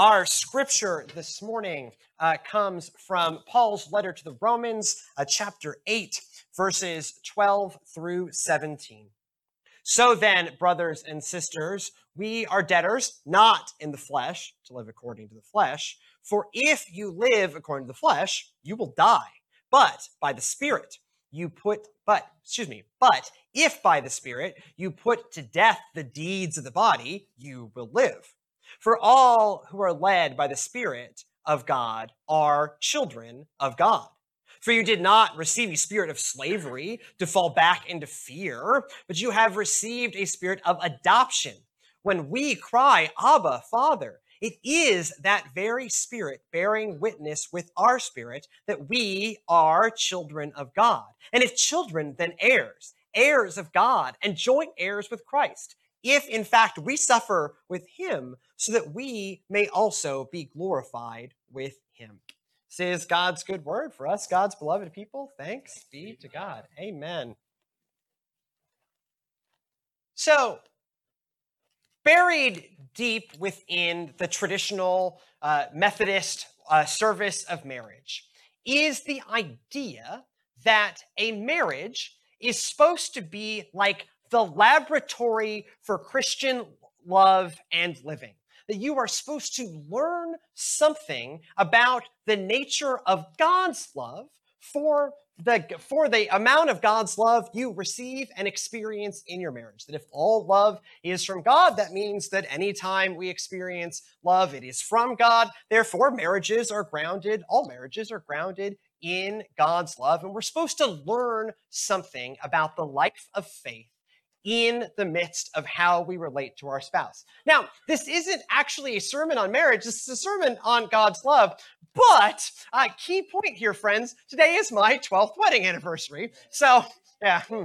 Our scripture this morning uh, comes from Paul's letter to the Romans, uh, chapter 8, verses 12 through 17. So then, brothers and sisters, we are debtors, not in the flesh, to live according to the flesh. For if you live according to the flesh, you will die. But by the Spirit, you put, but, excuse me, but if by the Spirit you put to death the deeds of the body, you will live. For all who are led by the Spirit of God are children of God. For you did not receive a spirit of slavery to fall back into fear, but you have received a spirit of adoption. When we cry, Abba, Father, it is that very spirit bearing witness with our spirit that we are children of God. And if children, then heirs, heirs of God, and joint heirs with Christ if in fact we suffer with him, so that we may also be glorified with him. This is God's good word for us, God's beloved people. Thanks be to God. Amen. So, buried deep within the traditional uh, Methodist uh, service of marriage is the idea that a marriage is supposed to be like the laboratory for Christian love and living. That you are supposed to learn something about the nature of God's love for the, for the amount of God's love you receive and experience in your marriage. That if all love is from God, that means that anytime we experience love, it is from God. Therefore, marriages are grounded, all marriages are grounded in God's love. And we're supposed to learn something about the life of faith in the midst of how we relate to our spouse. Now, this isn't actually a sermon on marriage, this is a sermon on God's love. But, uh, key point here, friends, today is my 12th wedding anniversary. So, yeah. Hmm.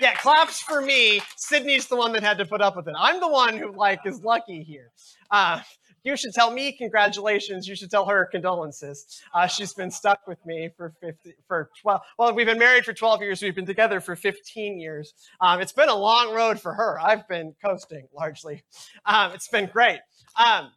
Yeah, claps for me. Sydney's the one that had to put up with it. I'm the one who, like, is lucky here. Uh, you should tell me congratulations. You should tell her condolences. Uh, she's been stuck with me for 50, for 12. Well, we've been married for 12 years. We've been together for 15 years. Um, it's been a long road for her. I've been coasting largely. Um, it's been great. Um,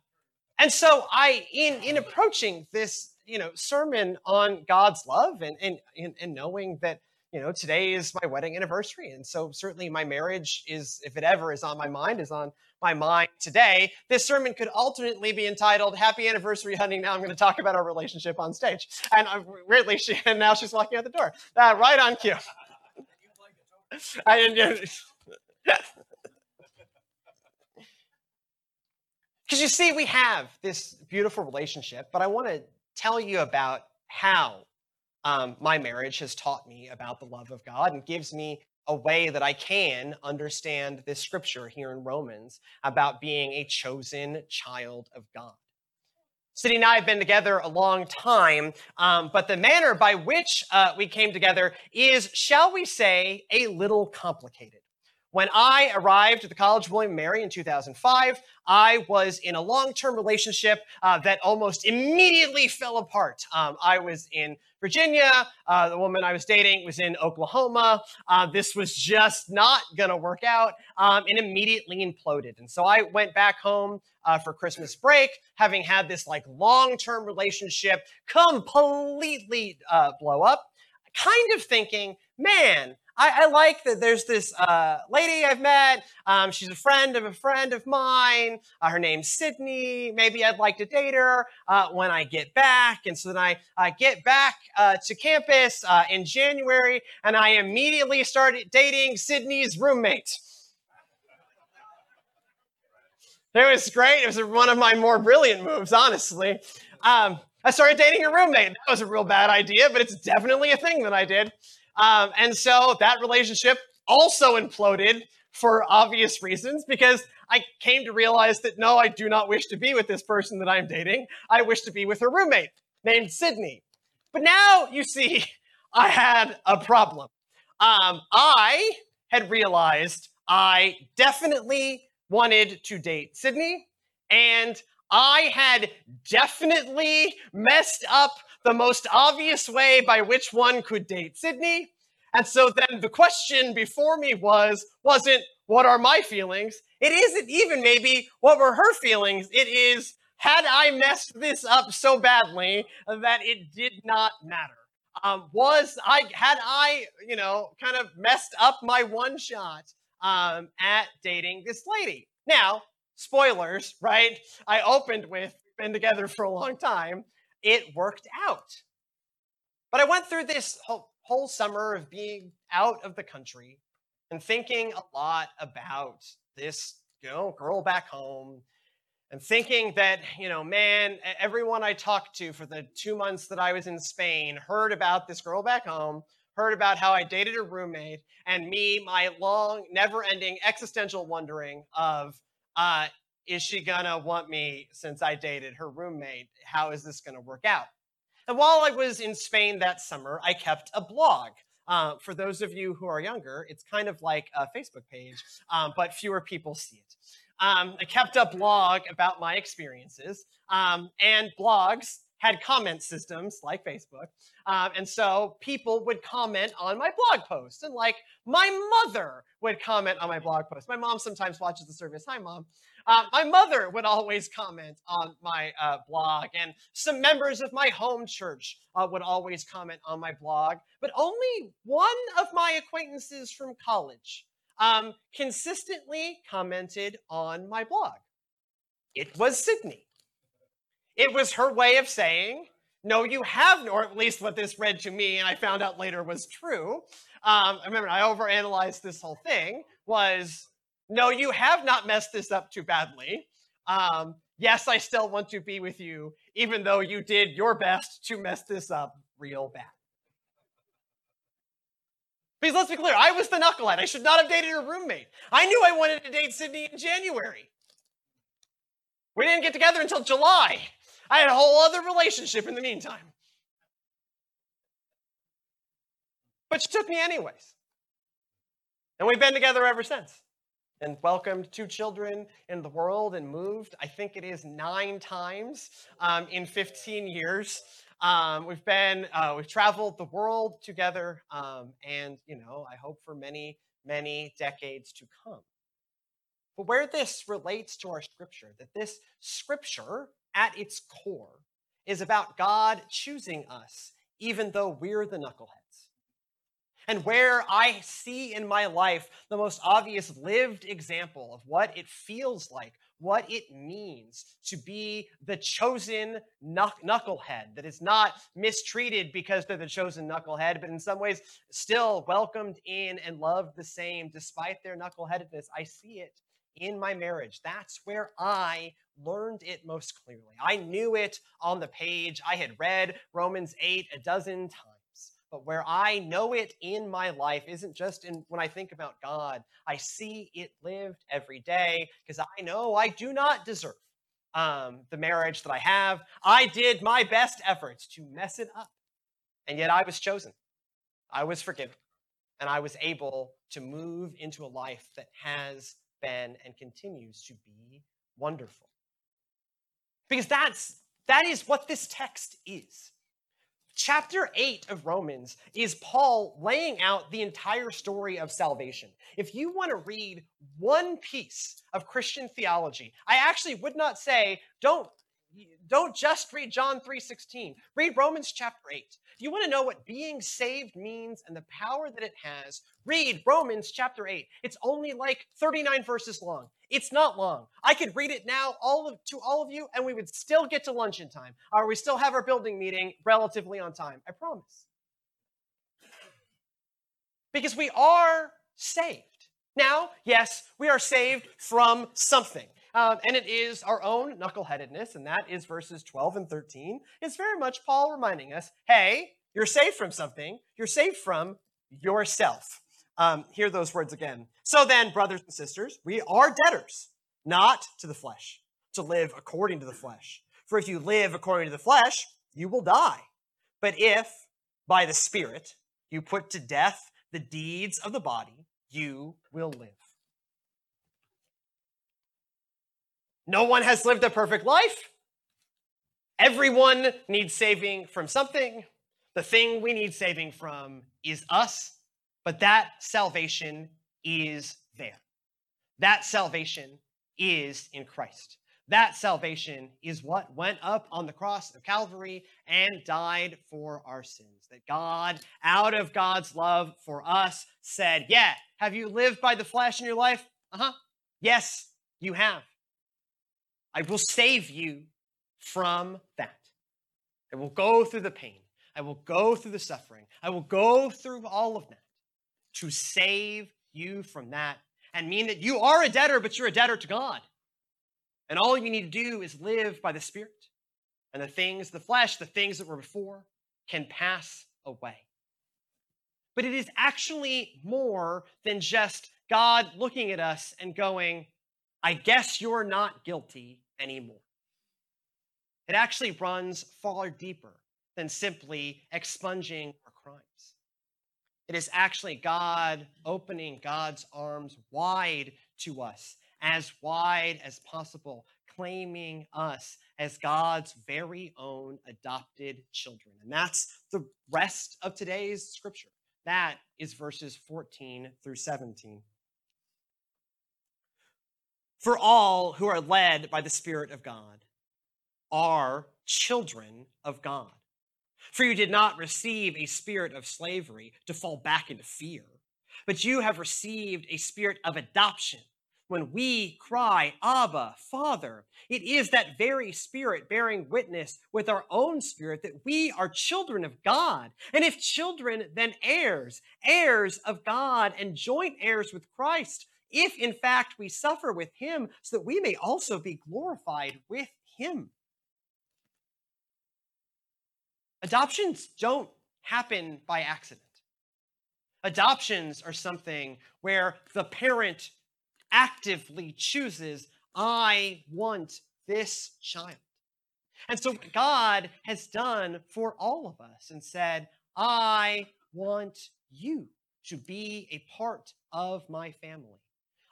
and so I, in, in approaching this, you know, sermon on God's love and, and, and knowing that you know, today is my wedding anniversary. And so certainly my marriage is, if it ever is on my mind, is on my mind today. This sermon could alternately be entitled Happy Anniversary, Honey. Now I'm going to talk about our relationship on stage. And uh, weirdly, she, and now she's walking out the door. Uh, right on cue. I, didn't. Because you see, we have this beautiful relationship, but I want to tell you about how um, my marriage has taught me about the love of God and gives me a way that I can understand this scripture here in Romans about being a chosen child of God. Sydney and I have been together a long time, um, but the manner by which uh, we came together is, shall we say, a little complicated. When I arrived at the College of William Mary in 2005, I was in a long term relationship uh, that almost immediately fell apart. Um, I was in Virginia. Uh, the woman I was dating was in Oklahoma. Uh, this was just not going to work out um, and immediately imploded. And so I went back home uh, for Christmas break, having had this like long term relationship completely uh, blow up, kind of thinking, man, I, I like that there's this uh, lady I've met. Um, she's a friend of a friend of mine. Uh, her name's Sydney. Maybe I'd like to date her uh, when I get back. And so then I, I get back uh, to campus uh, in January and I immediately started dating Sydney's roommate. It was great. It was one of my more brilliant moves, honestly. Um, I started dating a roommate. That was a real bad idea, but it's definitely a thing that I did. Um, and so that relationship also imploded for obvious reasons because I came to realize that no, I do not wish to be with this person that I'm dating. I wish to be with her roommate named Sydney. But now you see, I had a problem. Um, I had realized I definitely wanted to date Sydney, and I had definitely messed up the most obvious way by which one could date Sydney. And so then the question before me was, wasn't what are my feelings? it isn't even maybe what were her feelings. It is, had I messed this up so badly that it did not matter? Um, was I, had I, you know, kind of messed up my one shot um, at dating this lady? Now, spoilers, right? I opened with, been together for a long time. It worked out. But I went through this whole, whole summer of being out of the country and thinking a lot about this, you know, girl back home and thinking that, you know, man, everyone I talked to for the two months that I was in Spain heard about this girl back home, heard about how I dated a roommate, and me, my long, never ending existential wondering of, uh, is she gonna want me since I dated her roommate? How is this gonna work out? And while I was in Spain that summer, I kept a blog. Uh, for those of you who are younger, it's kind of like a Facebook page, um, but fewer people see it. Um, I kept a blog about my experiences, um, and blogs had comment systems like Facebook. Um, and so people would comment on my blog posts, and like my mother would comment on my blog post. My mom sometimes watches the service. Hi, mom. Uh, my mother would always comment on my uh, blog, and some members of my home church uh, would always comment on my blog. But only one of my acquaintances from college um, consistently commented on my blog. It was Sydney. It was her way of saying, no, you haven't, or at least what this read to me, and I found out later was true. Um, I remember I overanalyzed this whole thing, was no, you have not messed this up too badly. Um, yes, I still want to be with you, even though you did your best to mess this up real bad. Because let's be clear, I was the knucklehead. I should not have dated her roommate. I knew I wanted to date Sydney in January. We didn't get together until July. I had a whole other relationship in the meantime. But she took me anyways. And we've been together ever since. And welcomed two children in the world and moved, I think it is nine times um, in 15 years. Um, we've been, uh, we've traveled the world together, um, and, you know, I hope for many, many decades to come. But where this relates to our scripture, that this scripture at its core is about God choosing us, even though we're the knuckleheads. And where I see in my life the most obvious lived example of what it feels like what it means to be the chosen knucklehead that is not mistreated because they're the chosen knucklehead, but in some ways still welcomed in and loved the same despite their knuckleheadedness. I see it in my marriage. That's where I learned it most clearly. I knew it on the page. I had read Romans 8 a dozen times but where I know it in my life isn't just in when I think about God. I see it lived every day because I know I do not deserve um, the marriage that I have. I did my best efforts to mess it up, and yet I was chosen. I was forgiven, and I was able to move into a life that has been and continues to be wonderful. Because that's that is what this text is. Chapter 8 of Romans is Paul laying out the entire story of salvation. If you want to read one piece of Christian theology, I actually would not say don't don't just read John 3:16. Read Romans chapter 8. If you want to know what being saved means and the power that it has, read Romans chapter 8. It's only like 39 verses long. It's not long. I could read it now all of, to all of you and we would still get to lunch in time. Or we still have our building meeting relatively on time. I promise. Because we are saved. Now, yes, we are saved from something. Um, and it is our own knuckleheadedness, and that is verses 12 and 13. It's very much Paul reminding us hey, you're saved from something, you're saved from yourself. Um, hear those words again. So then, brothers and sisters, we are debtors, not to the flesh, to live according to the flesh. For if you live according to the flesh, you will die. But if, by the Spirit, you put to death the deeds of the body, you will live. No one has lived a perfect life. Everyone needs saving from something. The thing we need saving from is us, but that salvation is there. That salvation is in Christ. That salvation is what went up on the cross of Calvary and died for our sins. That God, out of God's love for us, said, Yeah, have you lived by the flesh in your life? Uh huh. Yes, you have. I will save you from that. I will go through the pain. I will go through the suffering. I will go through all of that to save you from that and mean that you are a debtor, but you're a debtor to God. And all you need to do is live by the Spirit. And the things, the flesh, the things that were before can pass away. But it is actually more than just God looking at us and going, I guess you're not guilty anymore. It actually runs far deeper than simply expunging our crimes. It is actually God opening God's arms wide to us as wide as possible, claiming us as God's very own adopted children. And that's the rest of today's scripture. That is verses 14 through 17. For all who are led by the Spirit of God are children of God. For you did not receive a spirit of slavery to fall back into fear, but you have received a spirit of adoption when we cry, Abba, Father, it is that very Spirit bearing witness with our own spirit that we are children of God. And if children, then heirs, heirs of God, and joint heirs with Christ, if in fact we suffer with him, so that we may also be glorified with him. Adoptions don't happen by accident. Adoptions are something where the parent actively chooses, I want this child. And so God has done for all of us and said, I want you to be a part of my family.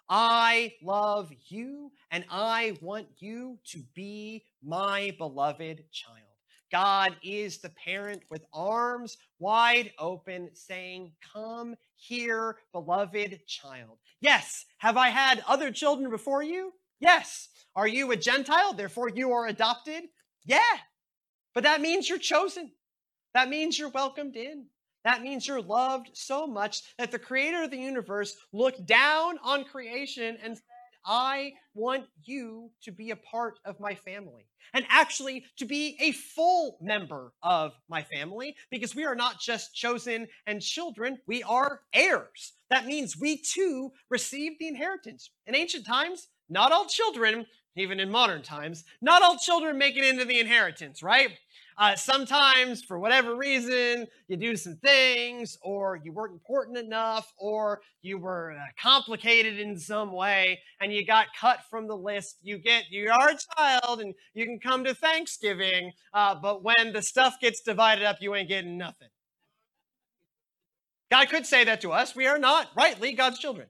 I love you and I want you to be my beloved child. God is the parent with arms wide open, saying, Come here, beloved child. Yes, have I had other children before you? Yes. Are you a Gentile? Therefore, you are adopted? Yeah. But that means you're chosen. That means you're welcomed in. That means you're loved so much that the creator of the universe looked down on creation and I want you to be a part of my family and actually to be a full member of my family because we are not just chosen and children, we are heirs. That means we too receive the inheritance. In ancient times, not all children, even in modern times, not all children make it into the inheritance, right? Uh, sometimes, for whatever reason, you do some things, or you weren't important enough, or you were uh, complicated in some way, and you got cut from the list. You get, you are a child, and you can come to Thanksgiving, uh, but when the stuff gets divided up, you ain't getting nothing. God could say that to us. We are not rightly God's children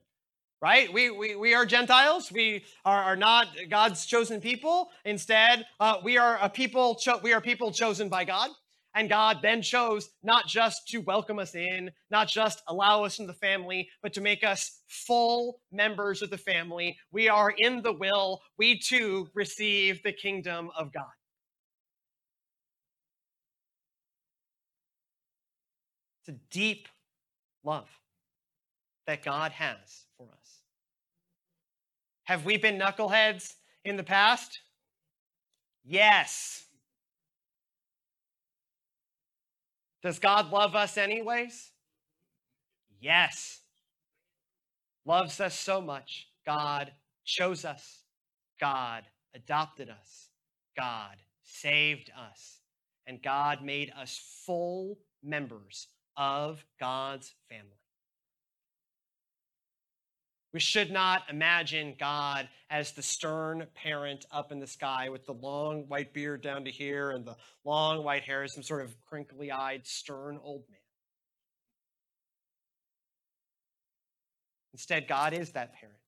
right? We, we, we are Gentiles. We are, are not God's chosen people. Instead, uh, we are a people. Cho- we are people chosen by God. And God then chose not just to welcome us in, not just allow us in the family, but to make us full members of the family. We are in the will. We too receive the kingdom of God. It's a deep love that God has for us. Have we been knuckleheads in the past? Yes. Does God love us anyways? Yes. Loves us so much. God chose us. God adopted us. God saved us. And God made us full members of God's family. We should not imagine God as the stern parent up in the sky with the long white beard down to here and the long white hair, some sort of crinkly eyed, stern old man. Instead, God is that parent,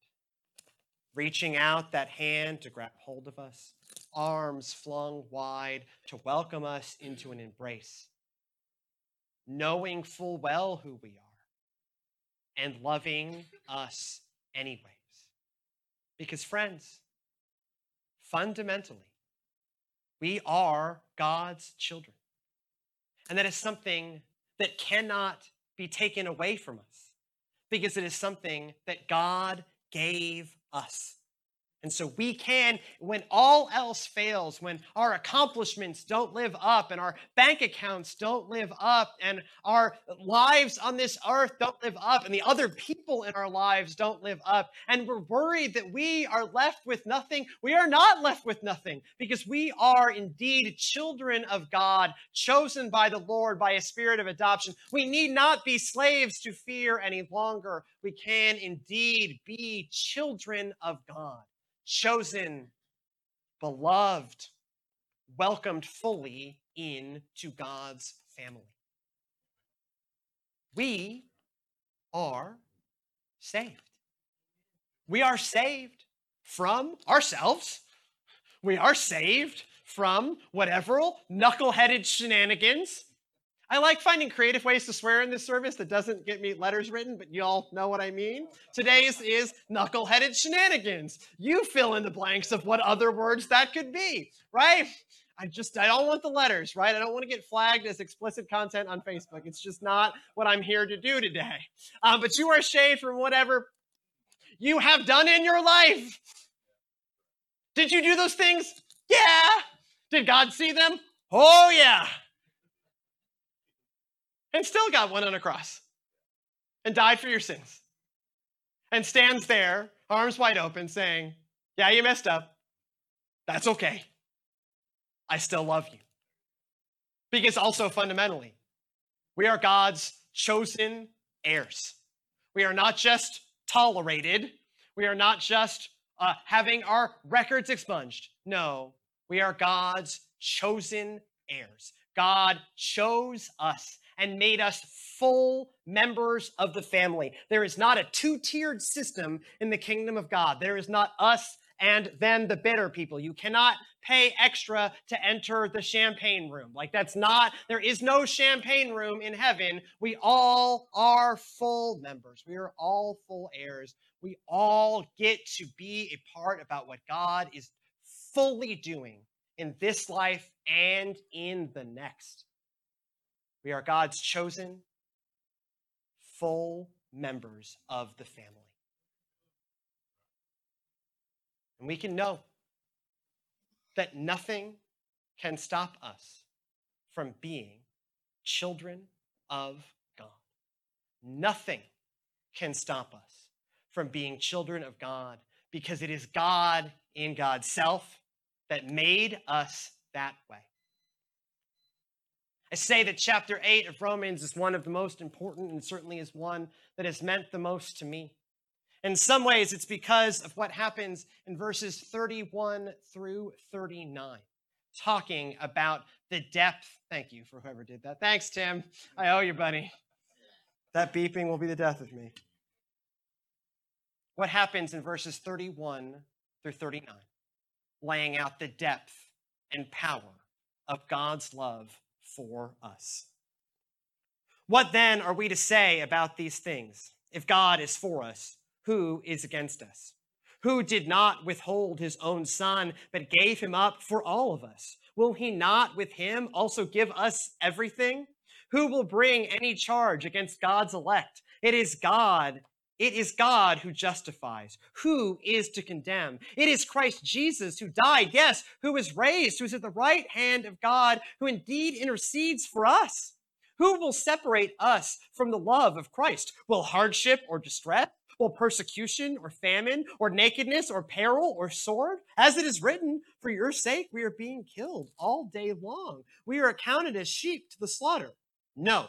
reaching out that hand to grab hold of us, arms flung wide to welcome us into an embrace, knowing full well who we are and loving us anyways. Because, friends, fundamentally, we are God's children. And that is something that cannot be taken away from us because it is something that God gave us. And so we can, when all else fails, when our accomplishments don't live up and our bank accounts don't live up and our lives on this earth don't live up and the other people in our lives don't live up and we're worried that we are left with nothing, we are not left with nothing because we are indeed children of God, chosen by the Lord by a spirit of adoption. We need not be slaves to fear any longer. We can indeed be children of God chosen, beloved, welcomed fully into God's family. We are saved. We are saved from ourselves. We are saved from whatever knuckleheaded shenanigans I like finding creative ways to swear in this service that doesn't get me letters written, but y'all know what I mean. Today's is knuckleheaded shenanigans. You fill in the blanks of what other words that could be, right? I just, I don't want the letters, right? I don't want to get flagged as explicit content on Facebook. It's just not what I'm here to do today. Um, but you are saved from whatever you have done in your life. Did you do those things? Yeah. Did God see them? Oh, yeah and still got one on a cross and died for your sins and stands there, arms wide open, saying, Yeah, you messed up. That's okay. I still love you. Because also fundamentally, we are God's chosen heirs. We are not just tolerated, we are not just uh, having our records expunged. No, we are God's chosen heirs. God chose us and made us full members of the family. There is not a two tiered system in the kingdom of God. There is not us and then the bitter people. You cannot pay extra to enter the champagne room. Like, that's not, there is no champagne room in heaven. We all are full members, we are all full heirs. We all get to be a part about what God is fully doing in this life and in the next. We are God's chosen, full members of the family. And we can know that nothing can stop us from being children of God. Nothing can stop us from being children of God because it is God in God's self that made us that way. I say that chapter 8 of Romans is one of the most important and certainly is one that has meant the most to me. In some ways, it's because of what happens in verses 31 through 39, talking about the depth. Thank you for whoever did that. Thanks, Tim. I owe you, buddy. That beeping will be the death of me. What happens in verses 31 through 39, laying out the depth and power of God's love for us. What then are we to say about these things? If God is for us, who is against us? Who did not withhold his own son, but gave him up for all of us? Will he not with him also give us everything? Who will bring any charge against God's elect? It is God it is God who justifies. Who is to condemn? It is Christ Jesus who died, yes, who was raised, who is at the right hand of God, who indeed intercedes for us. Who will separate us from the love of Christ? Will hardship or distress? Will persecution or famine or nakedness or peril or sword? As it is written, for your sake we are being killed all day long. We are accounted as sheep to the slaughter. No,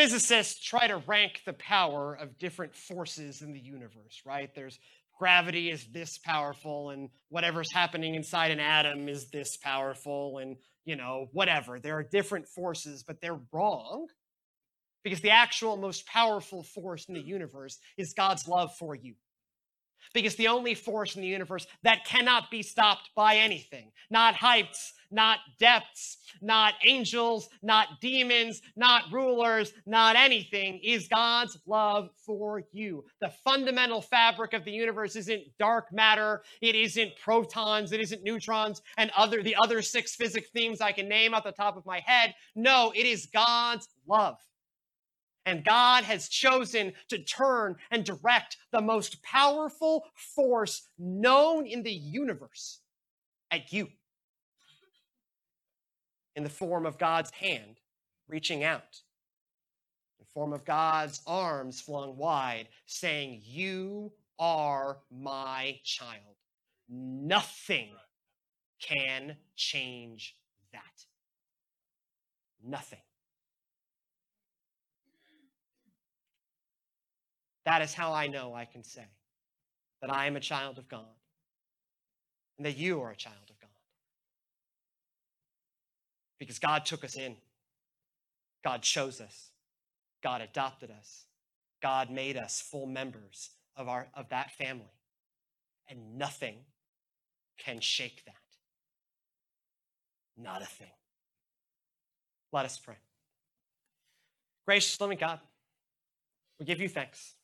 Physicists try to rank the power of different forces in the universe, right? There's gravity is this powerful and whatever's happening inside an atom is this powerful and, you know, whatever. There are different forces, but they're wrong because the actual most powerful force in the universe is God's love for you because the only force in the universe that cannot be stopped by anything, not heights, not depths, not angels, not demons, not rulers, not anything, is God's love for you. The fundamental fabric of the universe isn't dark matter, it isn't protons, it isn't neutrons, and other the other six physics themes I can name off the top of my head. No, it is God's love. And God has chosen to turn and direct the most powerful force known in the universe at you in the form of God's hand reaching out, in the form of God's arms flung wide, saying, You are my child. Nothing can change that. Nothing. That is how I know I can say that I am a child of God and that you are a child of God. Because God took us in, God chose us, God adopted us, God made us full members of, our, of that family, and nothing can shake that. Not a thing. Let us pray. Gracious, loving God, we give you thanks.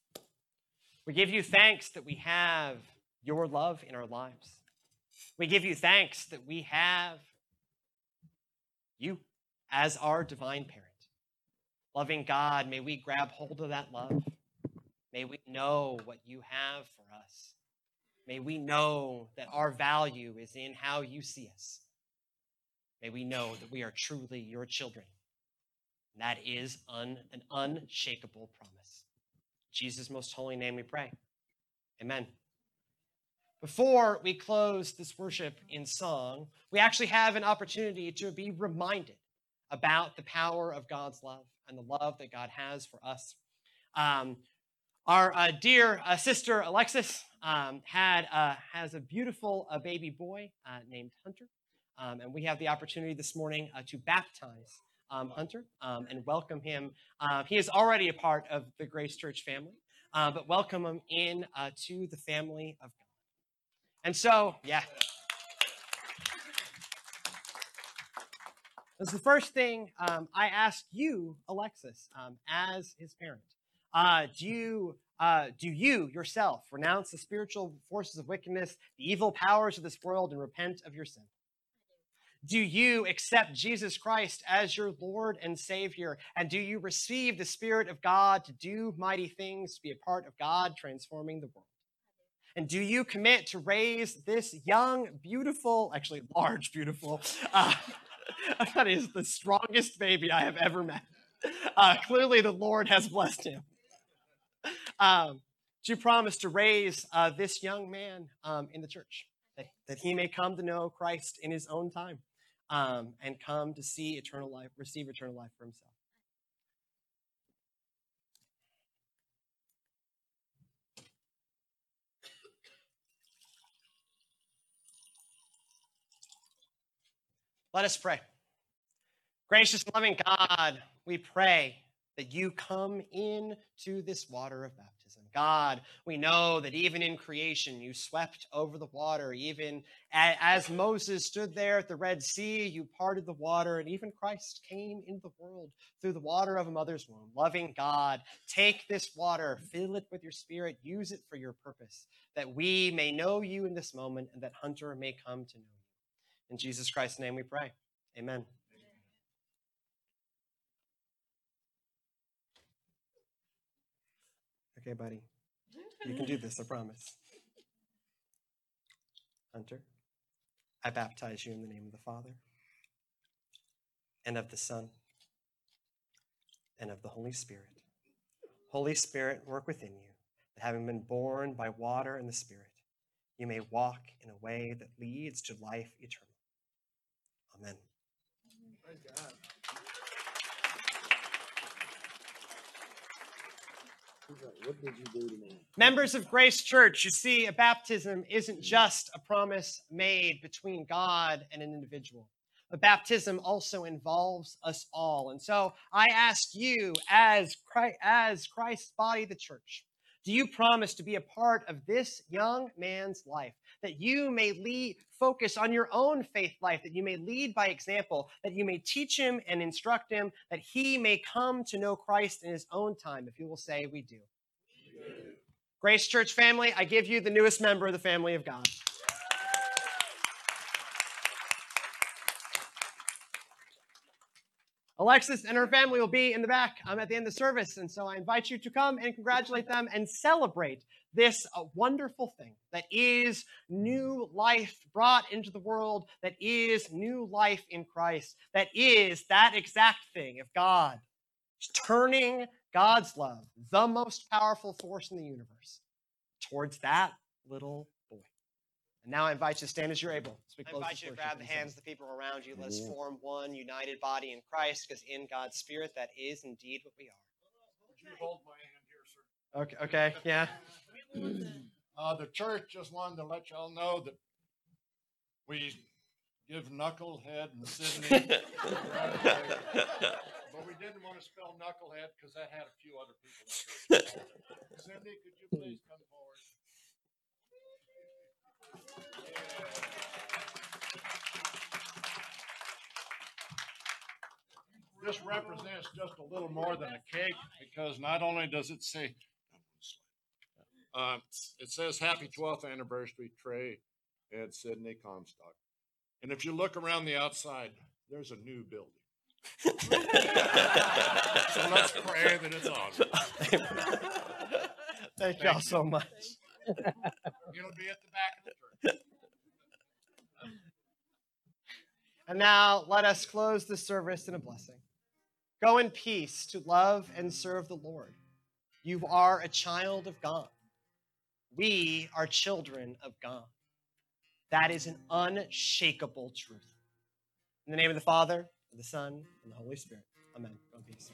We give you thanks that we have your love in our lives. We give you thanks that we have you as our divine parent. Loving God, may we grab hold of that love. May we know what you have for us. May we know that our value is in how you see us. May we know that we are truly your children. And that is un, an unshakable promise. Jesus' most holy name we pray. Amen. Before we close this worship in song, we actually have an opportunity to be reminded about the power of God's love and the love that God has for us. Um, our uh, dear uh, sister Alexis um, had uh, has a beautiful uh, baby boy uh, named Hunter, um, and we have the opportunity this morning uh, to baptize um, Hunter um, and welcome him. Uh, he is already a part of the Grace Church family, uh, but welcome him in uh, to the family of God. And so, yeah. That's the first thing um, I ask you, Alexis, um, as his parent. Uh, do you uh, do you yourself renounce the spiritual forces of wickedness, the evil powers of this world, and repent of your sin? Do you accept Jesus Christ as your Lord and Savior? And do you receive the Spirit of God to do mighty things, to be a part of God transforming the world? And do you commit to raise this young, beautiful, actually large, beautiful, uh, that is the strongest baby I have ever met. Uh, clearly, the Lord has blessed him. Um, do you promise to raise uh, this young man um, in the church, that, that he may come to know Christ in his own time? Um, and come to see eternal life, receive eternal life for himself. Let us pray. Gracious loving God, we pray that you come into this water of baptism. God, we know that even in creation, you swept over the water. Even as Moses stood there at the Red Sea, you parted the water, and even Christ came into the world through the water of a mother's womb. Loving God, take this water, fill it with your spirit, use it for your purpose, that we may know you in this moment and that Hunter may come to know you. In Jesus Christ's name we pray. Amen. Okay, buddy. You can do this, I promise. Hunter, I baptize you in the name of the Father, and of the Son, and of the Holy Spirit. Holy Spirit, work within you, that having been born by water and the Spirit, you may walk in a way that leads to life eternal. Amen. Praise God. What did you do to me? Members of Grace Church, you see, a baptism isn't just a promise made between God and an individual. But baptism also involves us all. And so I ask you, as Christ, as Christ's body, the church, do you promise to be a part of this young man's life? That you may lead, focus on your own faith life, that you may lead by example, that you may teach him and instruct him, that he may come to know Christ in his own time, if you will say, We do. Grace Church family, I give you the newest member of the family of God. Alexis and her family will be in the back um, at the end of the service. And so I invite you to come and congratulate them and celebrate this uh, wonderful thing that is new life brought into the world, that is new life in Christ, that is that exact thing of God turning God's love, the most powerful force in the universe, towards that little. And now I invite you to stand as you're able. As we I invite you to grab the hands of the people around you. Let's Yeah. form one united body in Christ, because in God's Spirit, that is indeed what we are. Would you hold my hand here, sir? Okay, okay, yeah. Uh, the church just wanted to let y'all know that we give Knucklehead and Sydney. But we didn't want to spell Knucklehead because that had a few other people. in church. Cindy, could you please come forward? This represents just a little more than a cake because not only does it say, uh, it says happy 12th anniversary, Trey and Sydney Comstock. And if you look around the outside, there's a new building. So let's pray that it's on. Thank y'all so much. It'll be at the back of the church. And now let us close the service in a blessing. Go in peace to love and serve the Lord. You are a child of God. We are children of God. That is an unshakable truth. In the name of the Father, and the Son, and the Holy Spirit. Amen. Go in peace.